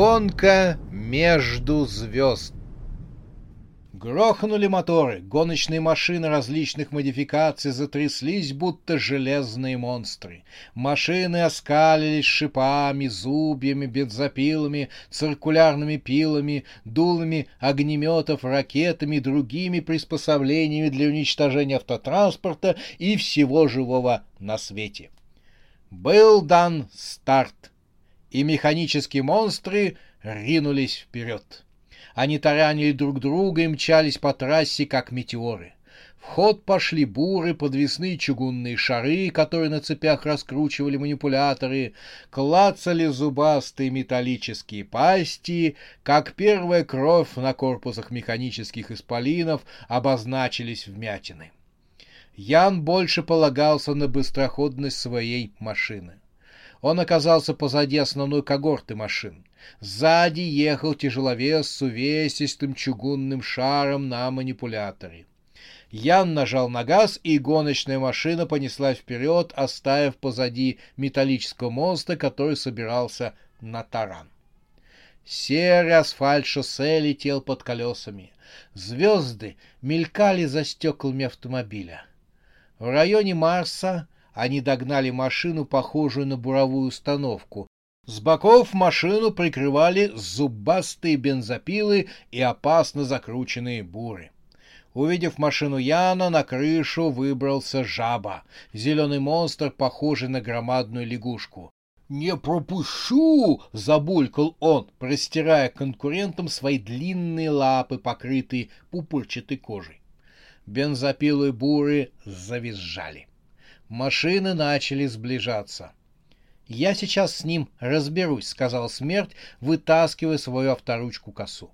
Гонка между звезд. Грохнули моторы, гоночные машины различных модификаций затряслись, будто железные монстры. Машины оскалились шипами, зубьями, бензопилами, циркулярными пилами, дулами огнеметов, ракетами другими приспособлениями для уничтожения автотранспорта и всего живого на свете. Был дан старт, и механические монстры ринулись вперед. Они таранили друг друга и мчались по трассе, как метеоры. В ход пошли буры, подвесные чугунные шары, которые на цепях раскручивали манипуляторы, клацали зубастые металлические пасти, как первая кровь на корпусах механических исполинов обозначились вмятины. Ян больше полагался на быстроходность своей машины. Он оказался позади основной когорты машин. Сзади ехал тяжеловес с увесистым чугунным шаром на манипуляторе. Ян нажал на газ, и гоночная машина понеслась вперед, оставив позади металлического моста, который собирался на таран. Серый асфальт шоссе летел под колесами. Звезды мелькали за стеклами автомобиля. В районе Марса они догнали машину, похожую на буровую установку. С боков машину прикрывали зубастые бензопилы и опасно закрученные буры. Увидев машину Яна, на крышу выбрался жаба, зеленый монстр, похожий на громадную лягушку. «Не пропущу!» — забулькал он, простирая конкурентам свои длинные лапы, покрытые пупырчатой кожей. Бензопилы буры завизжали. Машины начали сближаться. «Я сейчас с ним разберусь», — сказал смерть, вытаскивая свою авторучку косу.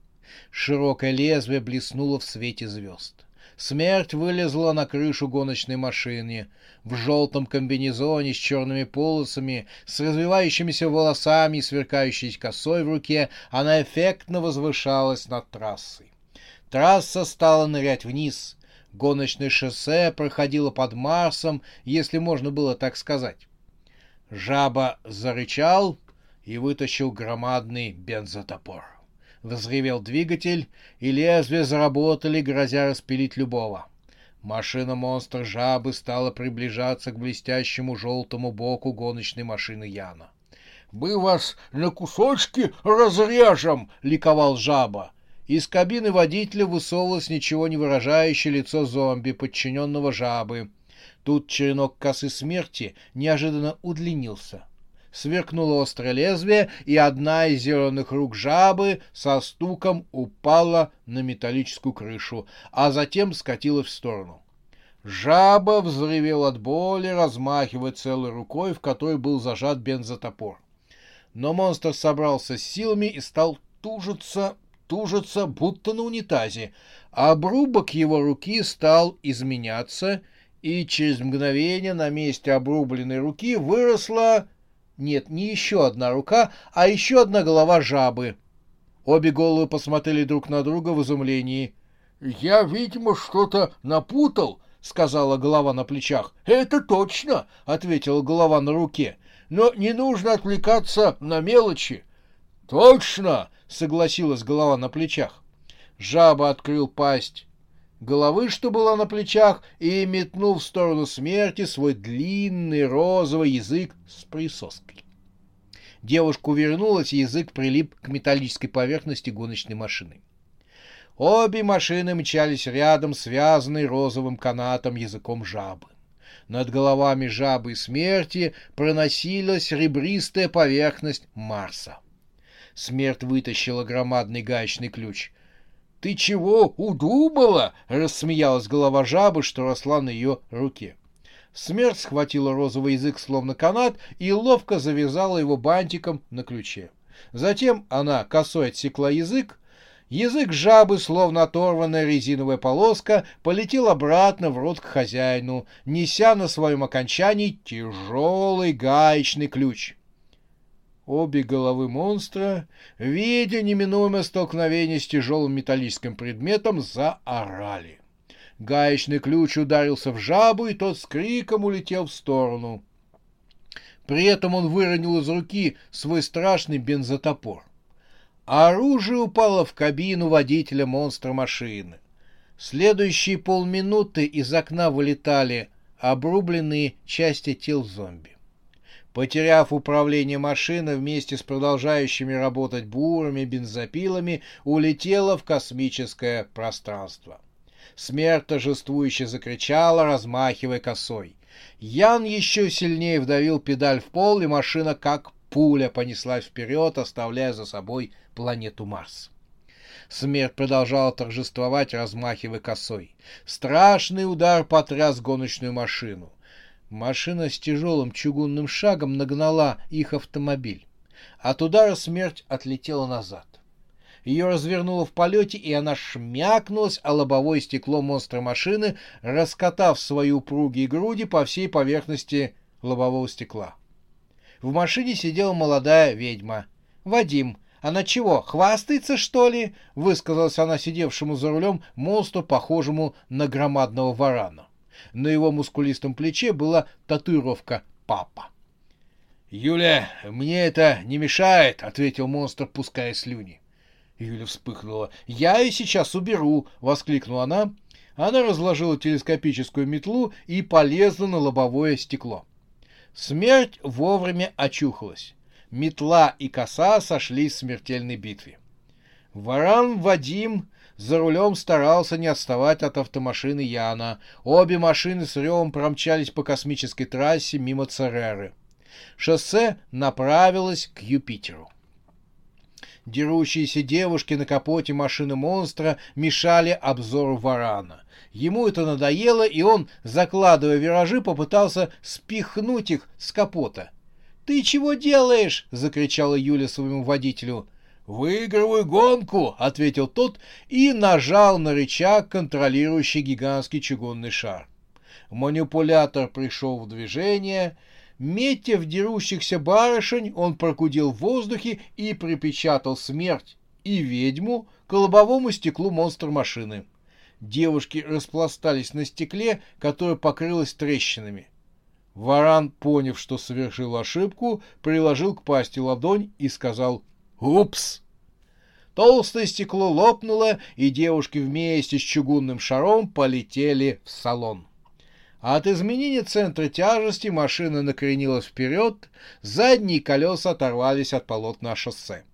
Широкое лезвие блеснуло в свете звезд. Смерть вылезла на крышу гоночной машины. В желтом комбинезоне с черными полосами, с развивающимися волосами и сверкающей косой в руке, она эффектно возвышалась над трассой. Трасса стала нырять вниз. Гоночное шоссе проходило под Марсом, если можно было так сказать. Жаба зарычал и вытащил громадный бензотопор. Взревел двигатель, и лезвия заработали, грозя распилить любого. Машина-монстр жабы стала приближаться к блестящему желтому боку гоночной машины Яна. «Мы вас на кусочки разрежем!» — ликовал жаба. Из кабины водителя высовывалось ничего не выражающее лицо зомби, подчиненного жабы. Тут черенок косы смерти неожиданно удлинился. Сверкнуло острое лезвие, и одна из зеленых рук жабы со стуком упала на металлическую крышу, а затем скатилась в сторону. Жаба взревел от боли, размахивая целой рукой, в которой был зажат бензотопор. Но монстр собрался с силами и стал тужиться тужится, будто на унитазе, а обрубок его руки стал изменяться, и через мгновение на месте обрубленной руки выросла... Нет, не еще одна рука, а еще одна голова жабы. Обе головы посмотрели друг на друга в изумлении. «Я, видимо, что-то напутал», — сказала голова на плечах. «Это точно», — ответила голова на руке. «Но не нужно отвлекаться на мелочи». «Точно!» — согласилась голова на плечах. Жаба открыл пасть головы, что была на плечах, и метнул в сторону смерти свой длинный розовый язык с присоской. Девушка увернулась, и язык прилип к металлической поверхности гоночной машины. Обе машины мчались рядом, связанные розовым канатом языком жабы. Над головами жабы и смерти проносилась ребристая поверхность Марса. Смерть вытащила громадный гаечный ключ. «Ты чего удумала?» — рассмеялась голова жабы, что росла на ее руке. Смерть схватила розовый язык словно канат и ловко завязала его бантиком на ключе. Затем она косой отсекла язык, Язык жабы, словно оторванная резиновая полоска, полетел обратно в рот к хозяину, неся на своем окончании тяжелый гаечный ключ. Обе головы монстра, видя неминуемое столкновение с тяжелым металлическим предметом, заорали. Гаечный ключ ударился в жабу, и тот с криком улетел в сторону. При этом он выронил из руки свой страшный бензотопор. Оружие упало в кабину водителя монстра машины. Следующие полминуты из окна вылетали обрубленные части тел зомби. Потеряв управление машиной вместе с продолжающими работать бурами, бензопилами, улетела в космическое пространство. Смерть торжествующе закричала, размахивая косой. Ян еще сильнее вдавил педаль в пол, и машина как пуля понеслась вперед, оставляя за собой планету Марс. Смерть продолжала торжествовать, размахивая косой. Страшный удар потряс гоночную машину. Машина с тяжелым чугунным шагом нагнала их автомобиль. От удара смерть отлетела назад. Ее развернуло в полете, и она шмякнулась о лобовое стекло монстра машины, раскатав свои упругие груди по всей поверхности лобового стекла. В машине сидела молодая ведьма. «Вадим, она чего, хвастается, что ли?» — высказалась она сидевшему за рулем монстру, похожему на громадного варана. На его мускулистом плече была татуировка «Папа». «Юля, мне это не мешает», — ответил монстр, пуская слюни. Юля вспыхнула. «Я и сейчас уберу!» — воскликнула она. Она разложила телескопическую метлу и полезла на лобовое стекло. Смерть вовремя очухалась. Метла и коса сошлись в смертельной битве. Варан Вадим за рулем старался не отставать от автомашины Яна. Обе машины с ревом промчались по космической трассе мимо Цереры. Шоссе направилось к Юпитеру. Дерущиеся девушки на капоте машины монстра мешали обзору варана. Ему это надоело, и он, закладывая виражи, попытался спихнуть их с капота. «Ты чего делаешь?» — закричала Юля своему водителю. «Выигрываю гонку!» — ответил тот и нажал на рычаг, контролирующий гигантский чугунный шар. Манипулятор пришел в движение — Метя в дерущихся барышень, он прокудил в воздухе и припечатал смерть и ведьму к лобовому стеклу монстр машины. Девушки распластались на стекле, которое покрылось трещинами. Варан, поняв, что совершил ошибку, приложил к пасти ладонь и сказал «Упс!». Толстое стекло лопнуло, и девушки вместе с чугунным шаром полетели в салон. От изменения центра тяжести машина накренилась вперед, задние колеса оторвались от полотна шоссе.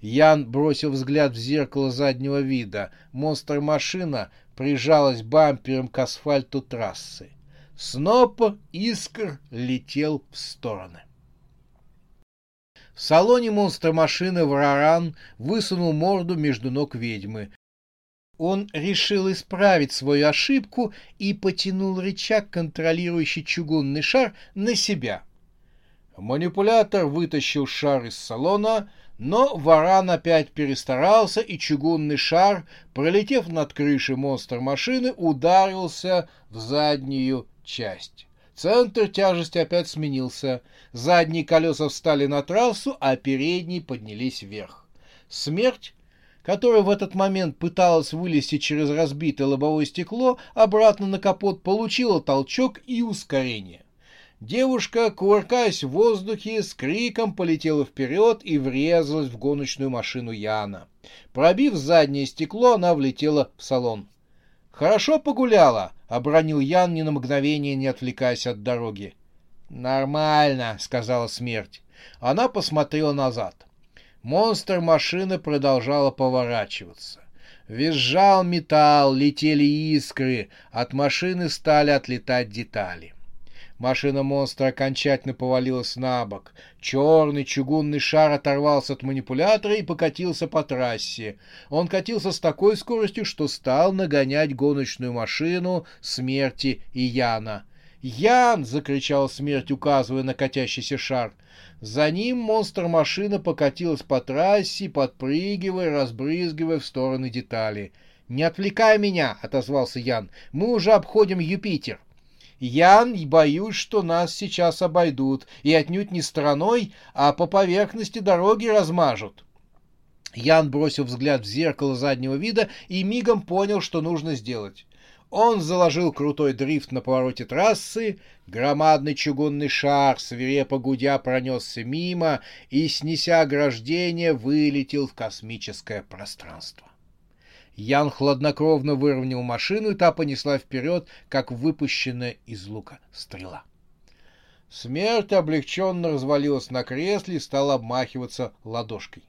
Ян бросил взгляд в зеркало заднего вида. Монстр-машина прижалась бампером к асфальту трассы. Сноп искр летел в стороны. В салоне монстр-машины Враран высунул морду между ног ведьмы. Он решил исправить свою ошибку и потянул рычаг, контролирующий чугунный шар, на себя. Манипулятор вытащил шар из салона, но варан опять перестарался, и чугунный шар, пролетев над крышей монстр-машины, ударился в заднюю часть. Центр тяжести опять сменился. Задние колеса встали на трассу, а передние поднялись вверх. Смерть которая в этот момент пыталась вылезти через разбитое лобовое стекло обратно на капот, получила толчок и ускорение. Девушка, кувыркаясь в воздухе, с криком полетела вперед и врезалась в гоночную машину Яна. Пробив заднее стекло, она влетела в салон. «Хорошо погуляла», — обронил Ян ни на мгновение, не отвлекаясь от дороги. «Нормально», — сказала смерть. Она посмотрела назад. Монстр машины продолжала поворачиваться. Визжал металл, летели искры, от машины стали отлетать детали. Машина монстра окончательно повалилась на бок. Черный чугунный шар оторвался от манипулятора и покатился по трассе. Он катился с такой скоростью, что стал нагонять гоночную машину смерти и Яна. «Ян!» — закричал смерть, указывая на катящийся шар. За ним монстр-машина покатилась по трассе, подпрыгивая, разбрызгивая в стороны детали. «Не отвлекай меня!» — отозвался Ян. «Мы уже обходим Юпитер». Ян, боюсь, что нас сейчас обойдут, и отнюдь не стороной, а по поверхности дороги размажут. Ян бросил взгляд в зеркало заднего вида и мигом понял, что нужно сделать. Он заложил крутой дрифт на повороте трассы, громадный чугунный шар, свирепо гудя, пронесся мимо и, снеся ограждение, вылетел в космическое пространство. Ян хладнокровно выровнял машину, и та понесла вперед, как выпущенная из лука стрела. Смерть облегченно развалилась на кресле и стала обмахиваться ладошкой.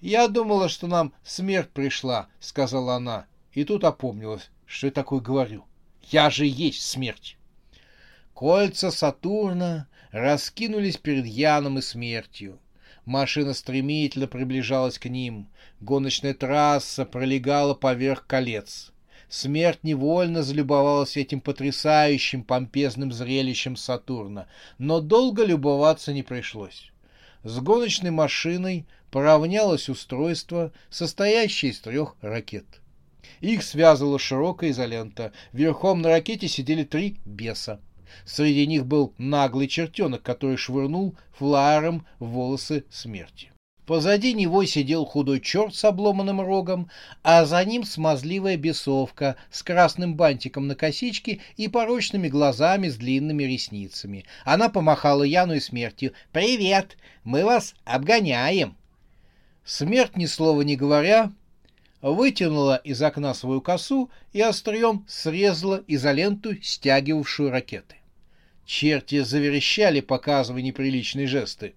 «Я думала, что нам смерть пришла», — сказала она, и тут опомнилась, что я такое говорю. «Я же есть смерть!» Кольца Сатурна раскинулись перед Яном и смертью. Машина стремительно приближалась к ним. Гоночная трасса пролегала поверх колец. Смерть невольно залюбовалась этим потрясающим помпезным зрелищем Сатурна, но долго любоваться не пришлось. С гоночной машиной поравнялось устройство, состоящее из трех ракет. Их связывала широкая изолента. Верхом на ракете сидели три беса. Среди них был наглый чертенок, который швырнул флаером волосы смерти. Позади него сидел худой черт с обломанным рогом, а за ним смазливая бесовка с красным бантиком на косичке и порочными глазами с длинными ресницами. Она помахала Яну и смертью. «Привет! Мы вас обгоняем!» Смерть, ни слова не говоря, вытянула из окна свою косу и острием срезала изоленту, стягивавшую ракеты. Черти заверещали, показывая неприличные жесты.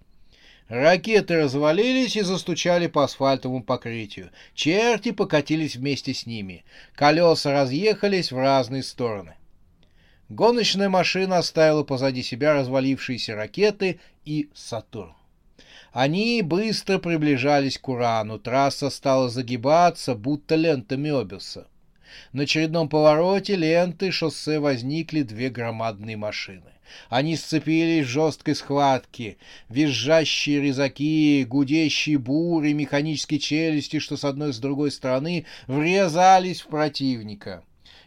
Ракеты развалились и застучали по асфальтовому покрытию. Черти покатились вместе с ними. Колеса разъехались в разные стороны. Гоночная машина оставила позади себя развалившиеся ракеты и Сатурн. Они быстро приближались к Урану. Трасса стала загибаться, будто лента Мёбиуса. На очередном повороте ленты шоссе возникли две громадные машины. Они сцепились в жесткой схватке. Визжащие резаки, гудящие бури, механические челюсти, что с одной и с другой стороны, врезались в противника.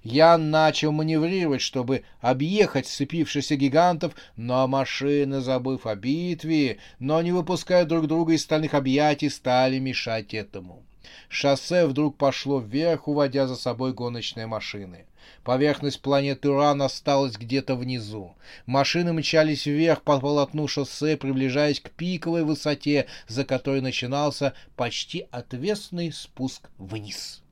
Ян начал маневрировать, чтобы объехать сцепившихся гигантов, но машины, забыв о битве, но не выпуская друг друга из стальных объятий, стали мешать этому. Шоссе вдруг пошло вверх, уводя за собой гоночные машины. Поверхность планеты Уран осталась где-то внизу. Машины мчались вверх по полотну шоссе, приближаясь к пиковой высоте, за которой начинался почти отвесный спуск вниз.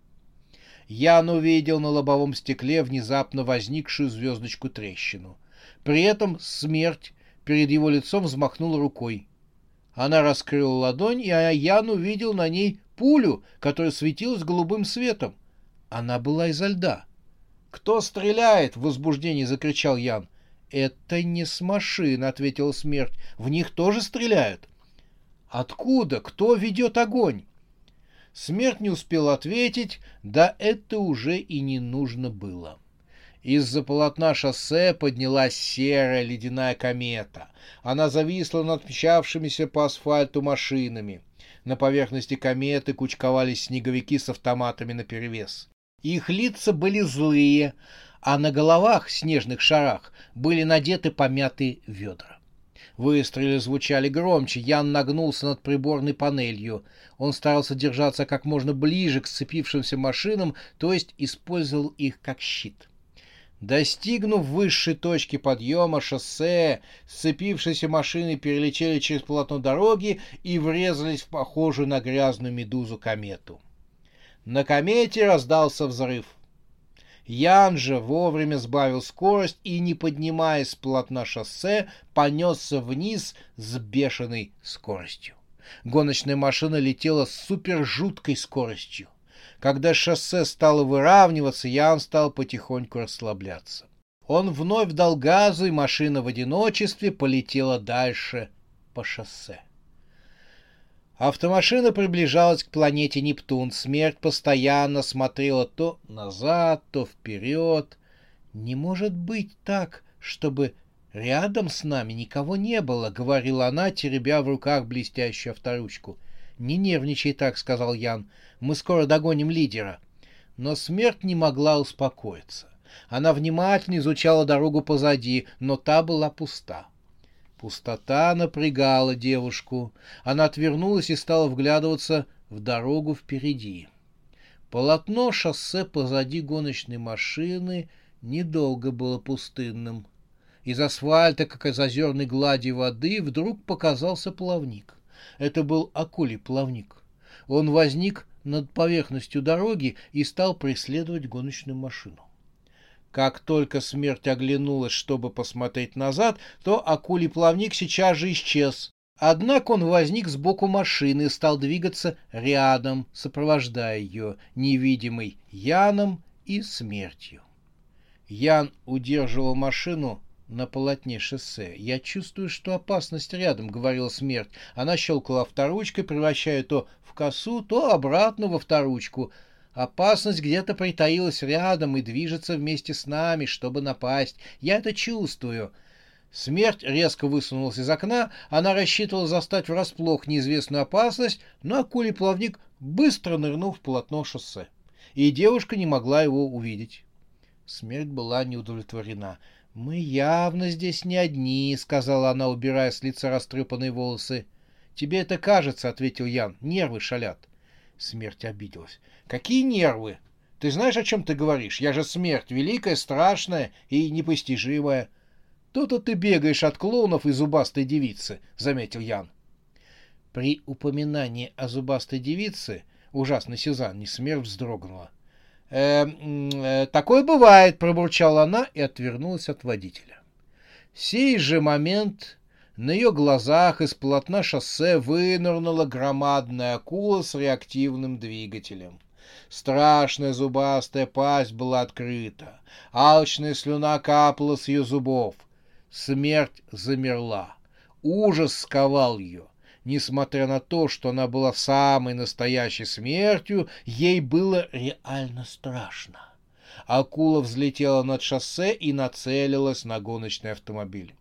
Ян увидел на лобовом стекле внезапно возникшую звездочку трещину. При этом смерть перед его лицом взмахнула рукой. Она раскрыла ладонь, и Ян увидел на ней пулю, которая светилась голубым светом. Она была изо льда. «Кто стреляет?» — в возбуждении закричал Ян. «Это не с машин», — ответила смерть. «В них тоже стреляют». «Откуда? Кто ведет огонь?» Смерть не успел ответить, да это уже и не нужно было. Из-за полотна шоссе поднялась серая ледяная комета. Она зависла над мчавшимися по асфальту машинами. На поверхности кометы кучковались снеговики с автоматами наперевес. Их лица были злые, а на головах, снежных шарах, были надеты помятые ведра. Выстрелы звучали громче. Ян нагнулся над приборной панелью. Он старался держаться как можно ближе к сцепившимся машинам, то есть использовал их как щит. Достигнув высшей точки подъема шоссе, сцепившиеся машины перелетели через полотно дороги и врезались в похожую на грязную медузу комету. На комете раздался взрыв. Ян же вовремя сбавил скорость и, не поднимаясь с полотна шоссе, понесся вниз с бешеной скоростью. Гоночная машина летела с супер жуткой скоростью. Когда шоссе стало выравниваться, Ян стал потихоньку расслабляться. Он вновь дал газу, и машина в одиночестве полетела дальше по шоссе. Автомашина приближалась к планете Нептун. Смерть постоянно смотрела то назад, то вперед. Не может быть так, чтобы рядом с нами никого не было, — говорила она, теребя в руках блестящую авторучку. — Не нервничай так, — сказал Ян. — Мы скоро догоним лидера. Но смерть не могла успокоиться. Она внимательно изучала дорогу позади, но та была пуста. Пустота напрягала девушку. Она отвернулась и стала вглядываться в дорогу впереди. Полотно шоссе позади гоночной машины недолго было пустынным. Из асфальта, как из озерной глади воды, вдруг показался плавник. Это был акулий плавник. Он возник над поверхностью дороги и стал преследовать гоночную машину. Как только смерть оглянулась, чтобы посмотреть назад, то акулий плавник сейчас же исчез. Однако он возник сбоку машины и стал двигаться рядом, сопровождая ее, невидимый Яном и смертью. Ян удерживал машину на полотне шоссе. «Я чувствую, что опасность рядом», — говорила смерть. Она щелкала авторучкой, превращая то в косу, то обратно во вторучку. Опасность где-то притаилась рядом и движется вместе с нами, чтобы напасть. Я это чувствую. Смерть резко высунулась из окна, она рассчитывала застать врасплох неизвестную опасность, но акулий плавник быстро нырнул в полотно шоссе, и девушка не могла его увидеть. Смерть была неудовлетворена. «Мы явно здесь не одни», — сказала она, убирая с лица растрепанные волосы. «Тебе это кажется», — ответил Ян. «Нервы шалят». Смерть обиделась. «Какие нервы? Ты знаешь, о чем ты говоришь? Я же смерть, великая, страшная и непостижимая». «То-то ты бегаешь от клоунов и зубастой девицы», — заметил Ян. При упоминании о зубастой девице ужасной Сюзанне смерть вздрогнула. «Э, э, «Такое бывает», — пробурчала она и отвернулась от водителя. В сей же момент на ее глазах из полотна шоссе вынырнула громадная акула с реактивным двигателем. Страшная зубастая пасть была открыта. Алчная слюна капала с ее зубов. Смерть замерла. Ужас сковал ее. Несмотря на то, что она была самой настоящей смертью, ей было реально страшно. Акула взлетела над шоссе и нацелилась на гоночный автомобиль.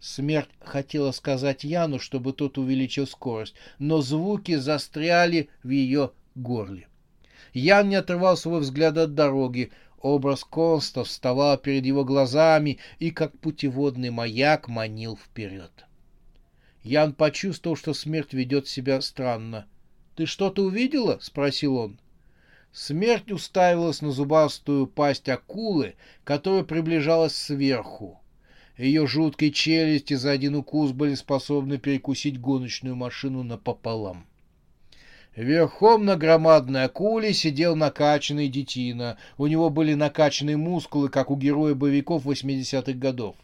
Смерть хотела сказать Яну, чтобы тот увеличил скорость, но звуки застряли в ее горле. Ян не отрывал свой взгляд от дороги. Образ Конста вставал перед его глазами и, как путеводный маяк, манил вперед. Ян почувствовал, что смерть ведет себя странно. «Ты что-то увидела?» — спросил он. Смерть уставилась на зубастую пасть акулы, которая приближалась сверху. Ее жуткие челюсти за один укус были способны перекусить гоночную машину напополам. Верхом на громадной акуле сидел накачанный детина. У него были накачанные мускулы, как у героя боевиков 80-х годов.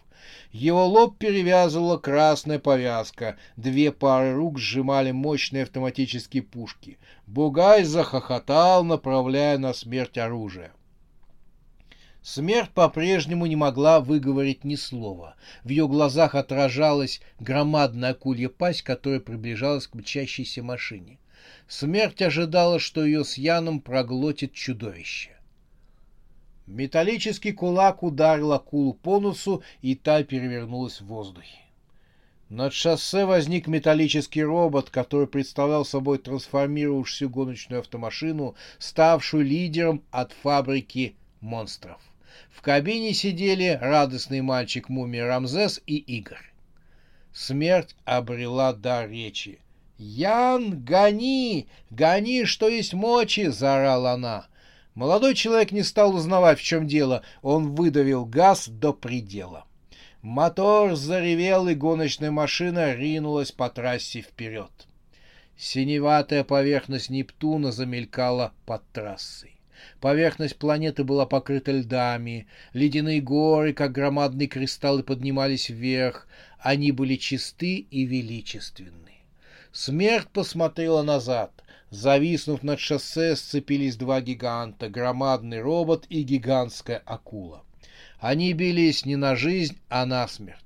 Его лоб перевязывала красная повязка. Две пары рук сжимали мощные автоматические пушки. Бугай захохотал, направляя на смерть оружие. Смерть по-прежнему не могла выговорить ни слова. В ее глазах отражалась громадная акулья пасть, которая приближалась к мчащейся машине. Смерть ожидала, что ее с Яном проглотит чудовище. Металлический кулак ударил акулу по носу, и та перевернулась в воздухе. Над шоссе возник металлический робот, который представлял собой трансформировавшуюся гоночную автомашину, ставшую лидером от фабрики монстров. В кабине сидели радостный мальчик мумия Рамзес и Игорь. Смерть обрела дар речи. «Ян, гони! Гони, что есть мочи!» — заорала она. Молодой человек не стал узнавать, в чем дело. Он выдавил газ до предела. Мотор заревел, и гоночная машина ринулась по трассе вперед. Синеватая поверхность Нептуна замелькала под трассой. Поверхность планеты была покрыта льдами. Ледяные горы, как громадные кристаллы, поднимались вверх. Они были чисты и величественны. Смерть посмотрела назад. Зависнув над шоссе, сцепились два гиганта, громадный робот и гигантская акула. Они бились не на жизнь, а на смерть.